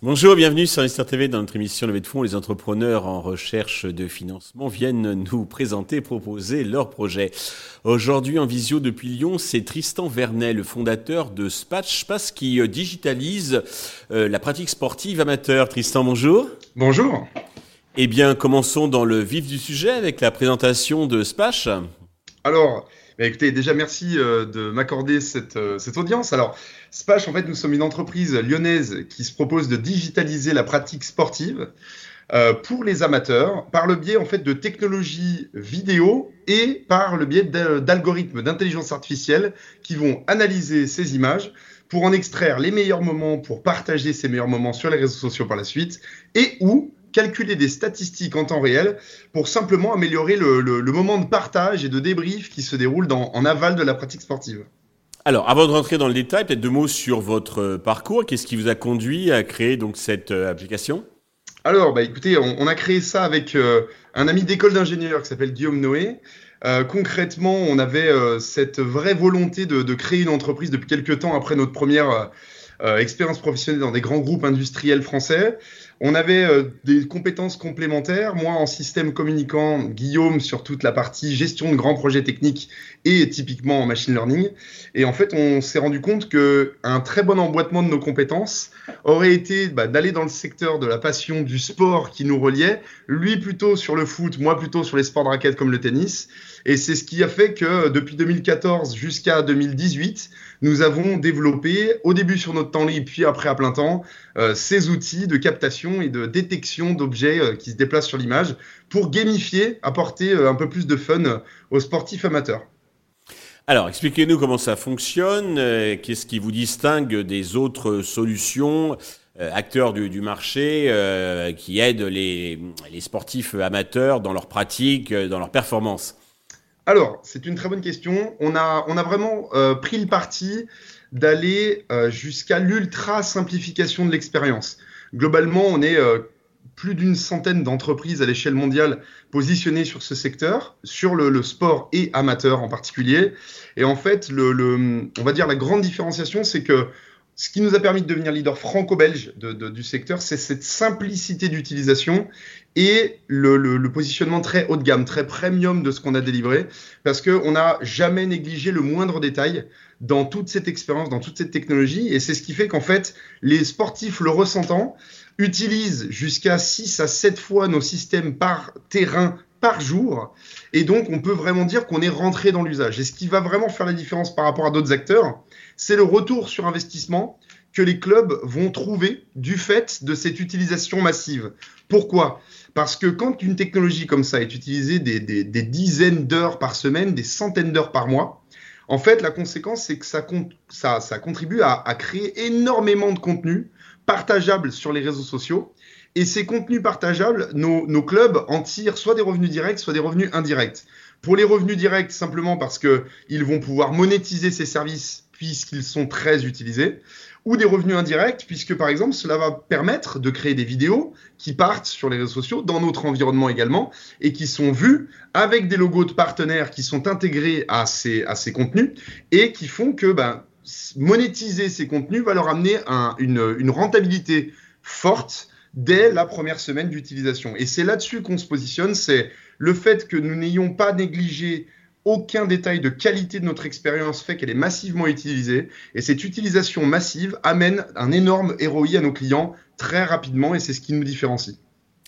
Bonjour, bienvenue sur Investir TV dans notre émission Levée de fonds. Les entrepreneurs en recherche de financement viennent nous présenter, proposer leurs projets. Aujourd'hui en visio depuis Lyon, c'est Tristan Vernet, le fondateur de Spatch, Space qui digitalise euh, la pratique sportive amateur. Tristan, bonjour. Bonjour. Eh bien, commençons dans le vif du sujet avec la présentation de Spatch. Alors, bah, écoutez, déjà merci euh, de m'accorder cette, cette audience. Alors, Spash, en fait, nous sommes une entreprise lyonnaise qui se propose de digitaliser la pratique sportive euh, pour les amateurs par le biais en fait de technologies vidéo et par le biais d'algorithmes d'intelligence artificielle qui vont analyser ces images pour en extraire les meilleurs moments, pour partager ces meilleurs moments sur les réseaux sociaux par la suite et ou calculer des statistiques en temps réel pour simplement améliorer le, moment de partage et de débrief qui se déroule en aval de la pratique sportive. Alors, avant de rentrer dans le détail, peut-être deux mots sur votre euh, parcours. Qu'est-ce qui vous a conduit à créer donc cette euh, application? Alors, bah, écoutez, on, a créé ça avec euh, un ami d'école d'ingénieur qui s'appelle Guillaume Noé. concrètement, on avait cette vraie volonté de, de, créer une entreprise depuis quelques temps après notre première expérience professionnelle dans des grands groupes industriels français. On avait euh, des compétences complémentaires, moi en système communicant, Guillaume sur toute la partie gestion de grands projets techniques et typiquement en machine learning. Et en fait, on s'est rendu compte que un très bon emboîtement de nos compétences aurait été bah, d'aller dans le secteur de la passion du sport qui nous reliait, lui plutôt sur le foot, moi plutôt sur les sports de raquettes comme le tennis. Et c'est ce qui a fait que depuis 2014 jusqu'à 2018, nous avons développé, au début sur notre temps libre, puis après à plein temps, euh, ces outils de captation et de détection d'objets euh, qui se déplacent sur l'image pour gamifier, apporter euh, un peu plus de fun aux sportifs amateurs. Alors, expliquez-nous comment ça fonctionne, qu'est-ce qui vous distingue des autres solutions, acteurs du, marché, qui aident les, les, sportifs amateurs dans leur pratique, dans leur performance Alors, c'est une très bonne question. On a, on a vraiment pris le parti d'aller euh, jusqu'à l'ultra simplification de l'expérience. Globalement, on est euh, plus d'une centaine d'entreprises à l'échelle mondiale positionnées sur ce secteur, sur le, sport et amateur en particulier. Et en fait, le, on va dire la grande différenciation, c'est que ce qui nous a permis de devenir leader franco-belge du secteur, c'est cette simplicité d'utilisation et le, positionnement très haut de gamme, très premium de ce qu'on a délivré, parce qu'on n'a jamais négligé le moindre détail dans toute cette expérience, dans toute cette technologie, et c'est ce qui fait qu'en fait, les sportifs le ressentant utilisent jusqu'à 6 à 7 fois nos systèmes par terrain par jour. Et donc, on peut vraiment dire qu'on est rentré dans l'usage. Et ce qui va vraiment faire la différence par rapport à d'autres acteurs, c'est le retour sur investissement que les clubs vont trouver du fait de cette utilisation massive. Pourquoi? Parce que quand une technologie comme ça est utilisée des, dizaines d'heures par semaine, des centaines d'heures par mois, en fait, la conséquence, c'est que ça, ça, ça contribue à, à, créer énormément de contenu partageable sur les réseaux sociaux et ces contenus partageables, nos, clubs en tirent soit des revenus directs, soit des revenus indirects. Pour les revenus directs, simplement parce qu'ils vont pouvoir monétiser ces services puisqu'ils sont très utilisés, ou des revenus indirects, puisque par exemple, cela va permettre de créer des vidéos qui partent sur les réseaux sociaux, dans notre environnement également, et qui sont vues avec des logos de partenaires qui sont intégrés à ces, à ces contenus, et qui font que ben, monétiser ces contenus va leur amener une, une rentabilité forte dès la première semaine d'utilisation. Et c'est là-dessus qu'on se positionne, c'est le fait que nous n'ayons pas négligé aucun détail de qualité de notre expérience fait qu'elle est massivement utilisée. Et cette utilisation massive amène un énorme ROI à nos clients très rapidement et c'est ce qui nous différencie.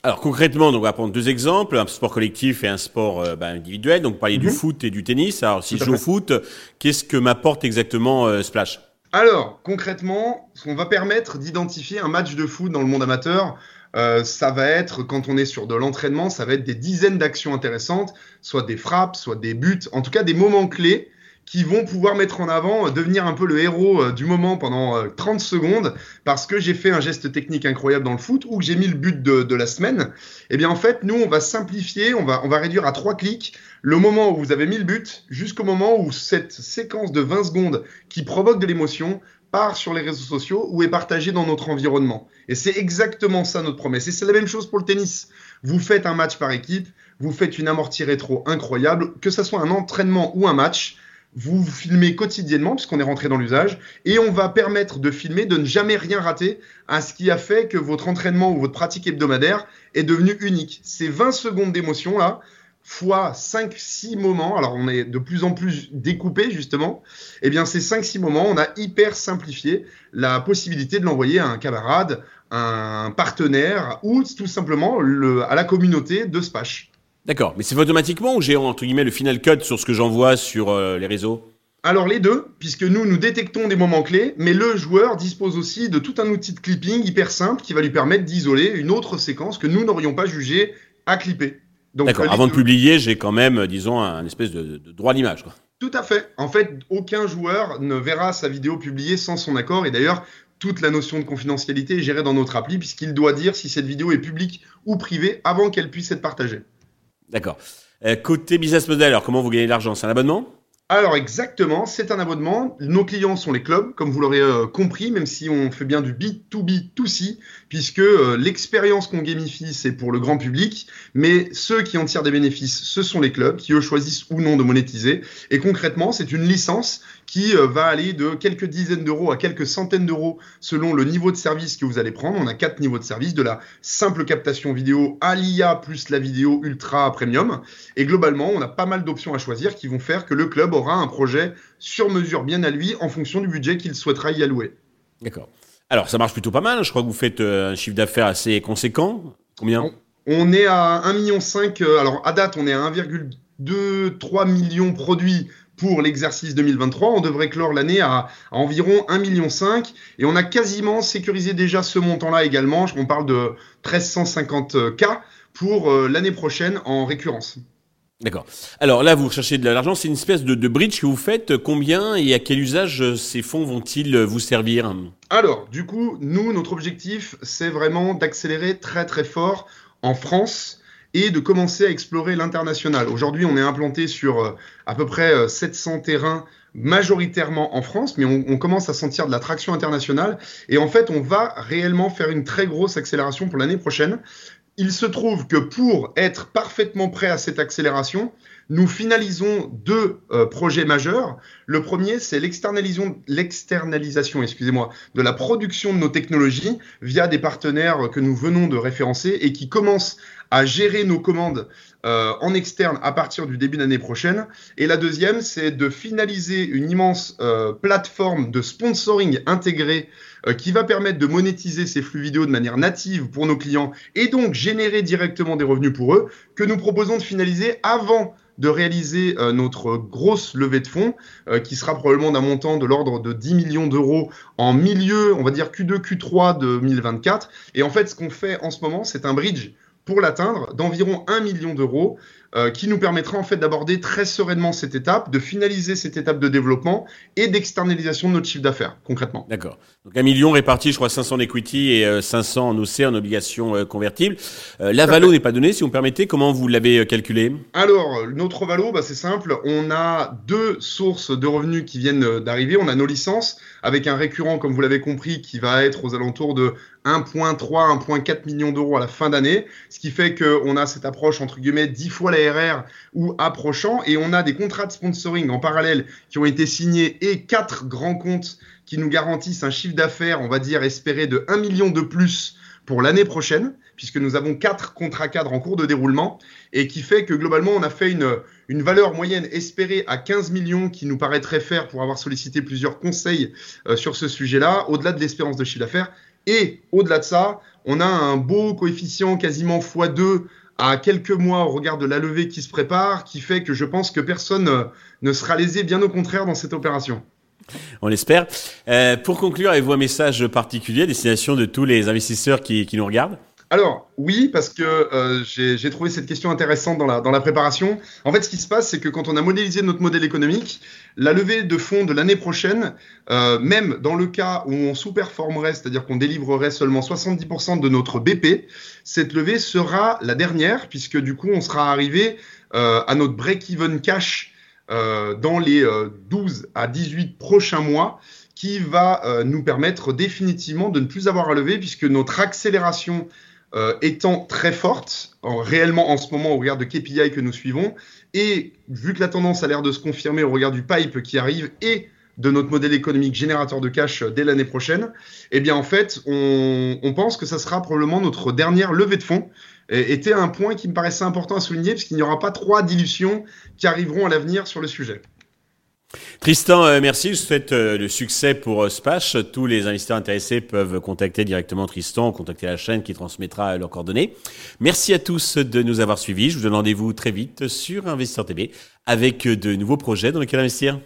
Alors concrètement, donc on va prendre deux exemples, un sport collectif et un sport euh, bah, individuel. Donc parler du mhm. foot et du tennis. Alors si je joue au foot, qu'est-ce que m'apporte exactement euh, Splash? Alors, concrètement, on va permettre d'identifier un match de foot dans le monde amateur. Euh, ça va être, quand on est sur de l'entraînement, ça va être des dizaines d'actions intéressantes, soit des frappes, soit des buts, en tout cas des moments clés qui vont pouvoir mettre en avant, euh, devenir un peu le héros euh, du moment pendant 30 secondes parce que j'ai fait un geste technique incroyable dans le foot ou que j'ai mis le but de, la semaine. Eh bien, en fait, nous, on va simplifier, on va, on va réduire à trois clics le moment où vous avez mis le but jusqu'au moment où cette séquence de 20 secondes qui provoque de l'émotion part sur les réseaux sociaux ou est partagée dans notre environnement. Et c'est exactement ça notre promesse. Et c'est la même chose pour le tennis. Vous faites un match par équipe, vous faites une amortie rétro incroyable, que ce soit un entraînement ou un match, vous filmez quotidiennement puisqu'on est rentré dans l'usage et on va permettre de filmer, de ne jamais rien rater à ce qui a fait que votre entraînement ou votre pratique hebdomadaire est devenu unique. Ces 20 secondes d'émotion là, fois 5-6 moments, alors on est de plus en plus découpé justement, eh bien ces 5-6 moments, on a hyper simplifié la possibilité de l'envoyer à un camarade, un partenaire ou tout simplement le, à la communauté de Spash. D'accord, mais c'est automatiquement ou j'ai entre guillemets le final cut sur ce que j'envoie sur euh, les réseaux? Alors les deux, puisque nous, nous détectons des moments clés, mais le joueur dispose aussi de tout un outil de clipping hyper simple qui va lui permettre d'isoler une autre séquence que nous n'aurions pas jugé à clipper. D'accord, avant de publier, j'ai quand même, disons, un espèce de, de droit à l'image. Tout à fait. En fait, aucun joueur ne verra sa vidéo publiée sans son accord. Et d'ailleurs, toute la notion de confidentialité est gérée dans notre appli, puisqu'il doit dire si cette vidéo est publique ou privée avant qu'elle puisse être partagée. D'accord. Euh, côté business model, alors comment vous gagnez de l'argent? C'est un abonnement? Alors exactement, c'est un abonnement. Nos clients sont les clubs, comme vous l'aurez euh, compris, même si on fait bien du B2B2C, puisque euh, l'expérience qu'on gamifie, c'est pour le grand public, mais ceux qui en tirent des bénéfices, ce sont les clubs, qui eux choisissent ou non de monétiser. Et concrètement, c'est une licence qui euh, va aller de quelques dizaines d'euros à quelques centaines d'euros selon le niveau de service que vous allez prendre. On a quatre niveaux de service, de la simple captation vidéo à l'IA plus la vidéo ultra premium. Et globalement, on a pas mal d'options à choisir qui vont faire que le club aura un projet sur mesure bien à lui en fonction du budget qu'il souhaitera y allouer. D'accord. Alors, ça marche plutôt pas mal. Je crois que vous faites euh, un chiffre d'affaires assez conséquent. Combien? On, est à 1,5 million. Euh, alors, à date, on est à 1,23 million produits pour l'exercice 2023. On devrait clore l'année à, environ 1,5 million. Et on a quasiment sécurisé déjà ce montant-là également. On parle de 1350 cas pour euh, l'année prochaine en récurrence. D'accord. Alors là, vous recherchez de l'argent, c'est une espèce de, bridge que vous faites. Combien et à quel usage euh, ces fonds vont-ils euh, vous servir? Alors, du coup, nous, notre objectif, c'est vraiment d'accélérer très très fort en France et de commencer à explorer l'international. Aujourd'hui, on est implanté sur euh, à peu près 700 terrains majoritairement en France, mais on, on, commence à sentir de la traction internationale. Et en fait, on va réellement faire une très grosse accélération pour l'année prochaine il se trouve que pour être parfaitement prêt à cette accélération, nous finalisons deux euh, projets majeurs. Le premier, c'est l'externalisation, de la production de nos technologies via des partenaires que nous venons de référencer et qui commencent à gérer nos commandes euh, en externe à partir du début d'année prochaine. Et la deuxième, c'est de finaliser une immense euh, plateforme de sponsoring intégrée euh, qui va permettre de monétiser ces flux vidéo de manière native pour nos clients et donc générer directement des revenus pour eux, que nous proposons de finaliser avant de réaliser notre grosse levée de fonds, qui sera probablement d'un montant de l'ordre de 10 millions d'euros en milieu, on va dire Q2, Q3 2024. Et en fait, ce qu'on fait en ce moment, c'est un bridge pour l'atteindre d'environ 1 million d'euros euh, qui nous permettra en fait d'aborder très sereinement cette étape, de finaliser cette étape de développement et d'externalisation de notre chiffre d'affaires concrètement. D'accord. Donc un million réparti, je crois 500 en equity et 500 euh, en OC en obligations euh, convertibles. la valo n'est pas donnée, si vous me permettez. Comment vous l'avez calculé Alors notre valo, bah, c'est simple. On a deux sources de revenus qui viennent d'arriver. On a nos licences avec un récurrent, comme vous l'avez compris, qui va être aux alentours de 1,3, 1,4 millions d'euros à la fin d'année, ce qui fait qu'on a cette approche entre guillemets 10 fois la RR ou approchant, et on a des contrats de sponsoring en parallèle qui ont été signés et quatre grands comptes qui nous garantissent un chiffre d'affaires, on va dire espéré de 1 million de plus pour l'année prochaine, puisque nous avons quatre contrats cadres en cours de déroulement, et qui fait que globalement, on a fait une, une valeur moyenne espérée à 15 millions qui nous paraît très faire pour avoir sollicité plusieurs conseils euh, sur ce sujet-là, au-delà de l'espérance de chiffre d'affaires. Et au-delà de ça, on a un beau coefficient quasiment x2 à quelques mois au regard de la levée qui se prépare, qui fait que je pense que personne euh, ne sera lésé, bien au contraire, dans cette opération. On l'espère. Euh, pour conclure, avez-vous un message particulier à destination de tous les investisseurs qui nous regardent? Alors oui, parce que euh, j'ai trouvé cette question intéressante dans la, préparation. En fait, ce qui se passe, c'est que quand on a modélisé notre modèle économique, la levée de fonds de l'année prochaine, euh, même dans le cas où on sous-performerait, c'est-à-dire qu'on délivrerait seulement 70% de notre BP, cette levée sera la dernière, puisque du coup, on sera arrivé euh, à notre break-even cash dans les 12 à 18 prochains mois qui va nous permettre définitivement de ne plus avoir à lever puisque notre accélération euh, étant très forte, réellement en ce moment au regard de KPI que nous suivons, et vu que la tendance a l'air de se confirmer au regard du pipe qui arrive et de notre modèle économique générateur de cash dès l'année prochaine, eh bien en fait, on, on, pense que ça sera probablement notre dernière levée de fonds. Et, était un point qui me paraissait important à souligner, puisqu'il n'y aura pas trois dilutions qui arriveront à l'avenir sur le sujet. Tristan, euh, merci. Je souhaite euh, le succès pour euh, Spash. Tous les investisseurs intéressés peuvent contacter directement Tristan, contacter la chaîne qui transmettra leurs coordonnées. Merci à tous de nous avoir suivis. Je vous donne rendez-vous très vite sur Investisseur TV avec de nouveaux projets dans lesquels investir.